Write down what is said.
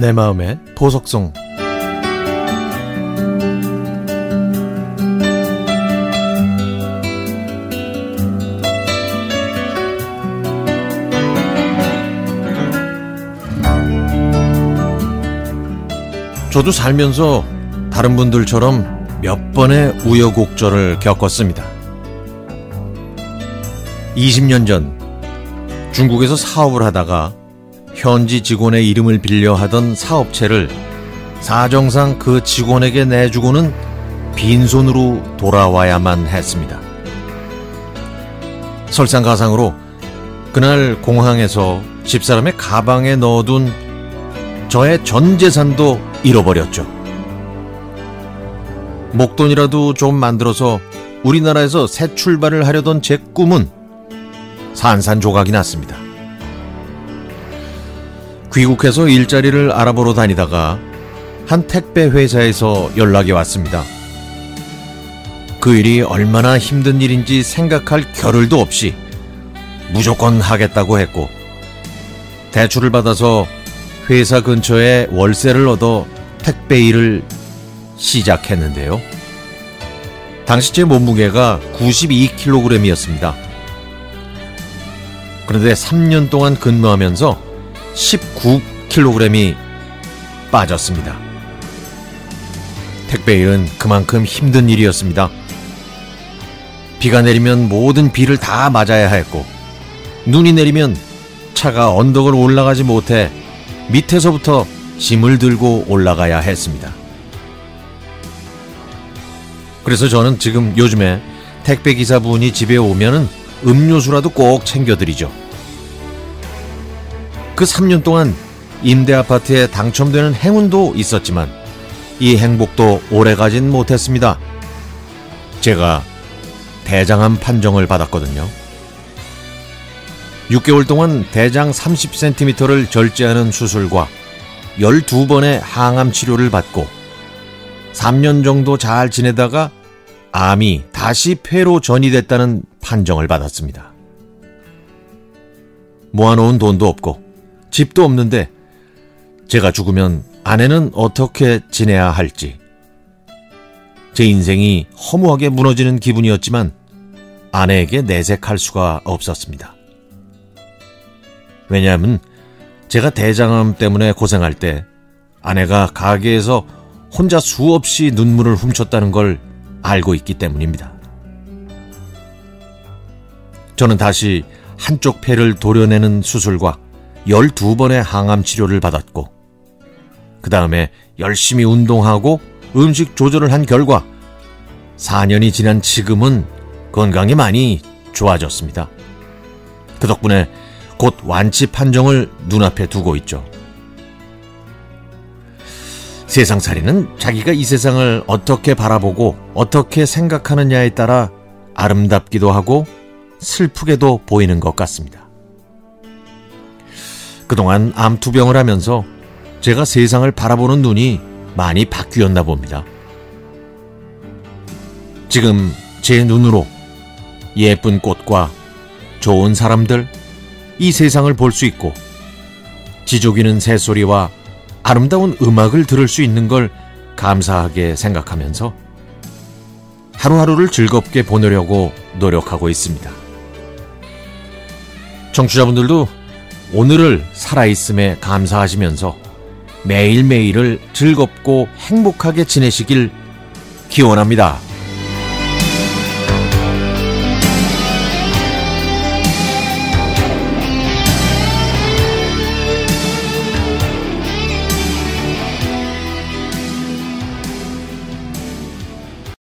내 마음의 보석성 저도 살면서 다른 분들처럼 몇 번의 우여곡절을 겪었습니다. 20년 전 중국에서 사업을 하다가 현지 직원의 이름을 빌려 하던 사업체를 사정상 그 직원에게 내주고는 빈손으로 돌아와야만 했습니다. 설상가상으로 그날 공항에서 집사람의 가방에 넣어둔 저의 전 재산도 잃어버렸죠. 목돈이라도 좀 만들어서 우리나라에서 새 출발을 하려던 제 꿈은 산산조각이 났습니다. 귀국해서 일자리를 알아보러 다니다가 한 택배 회사에서 연락이 왔습니다. 그 일이 얼마나 힘든 일인지 생각할 겨를도 없이 무조건 하겠다고 했고 대출을 받아서 회사 근처에 월세를 얻어 택배 일을 시작했는데요. 당시 제 몸무게가 92kg이었습니다. 그런데 3년 동안 근무하면서 19kg이 빠졌습니다. 택배 일은 그만큼 힘든 일이었습니다. 비가 내리면 모든 비를 다 맞아야 했고, 눈이 내리면 차가 언덕을 올라가지 못해 밑에서부터 짐을 들고 올라가야 했습니다. 그래서 저는 지금 요즘에 택배 기사분이 집에 오면은 음료수라도 꼭 챙겨드리죠. 그 3년 동안 임대 아파트에 당첨되는 행운도 있었지만 이 행복도 오래가진 못했습니다. 제가 대장암 판정을 받았거든요. 6개월 동안 대장 30cm를 절제하는 수술과 12번의 항암 치료를 받고 3년 정도 잘 지내다가 암이 다시 폐로 전이됐다는 판정을 받았습니다. 모아놓은 돈도 없고 집도 없는데 제가 죽으면 아내는 어떻게 지내야 할지 제 인생이 허무하게 무너지는 기분이었지만 아내에게 내색할 수가 없었습니다. 왜냐하면 제가 대장암 때문에 고생할 때 아내가 가게에서 혼자 수없이 눈물을 훔쳤다는 걸 알고 있기 때문입니다. 저는 다시 한쪽 폐를 도려내는 수술과 12번의 항암 치료를 받았고, 그 다음에 열심히 운동하고 음식 조절을 한 결과 4년이 지난 지금은 건강이 많이 좋아졌습니다. 그 덕분에 곧 완치 판정을 눈앞에 두고 있죠. 세상살이는 자기가 이 세상을 어떻게 바라보고 어떻게 생각하느냐에 따라 아름답기도 하고 슬프게도 보이는 것 같습니다. 그동안 암투병을 하면서 제가 세상을 바라보는 눈이 많이 바뀌었나 봅니다. 지금 제 눈으로 예쁜 꽃과 좋은 사람들, 이 세상을 볼 수 있고 지족이는 새소리와 아름다운 음악을 들을 수 있는 걸 감사하게 생각하면서 하루하루를 즐겁게 보내려고 노력하고 있습니다. 청취자분들도 오늘을 살아있음에 감사하시면서 매일매일을 즐겁고 행복하게 지내시길 기원합니다.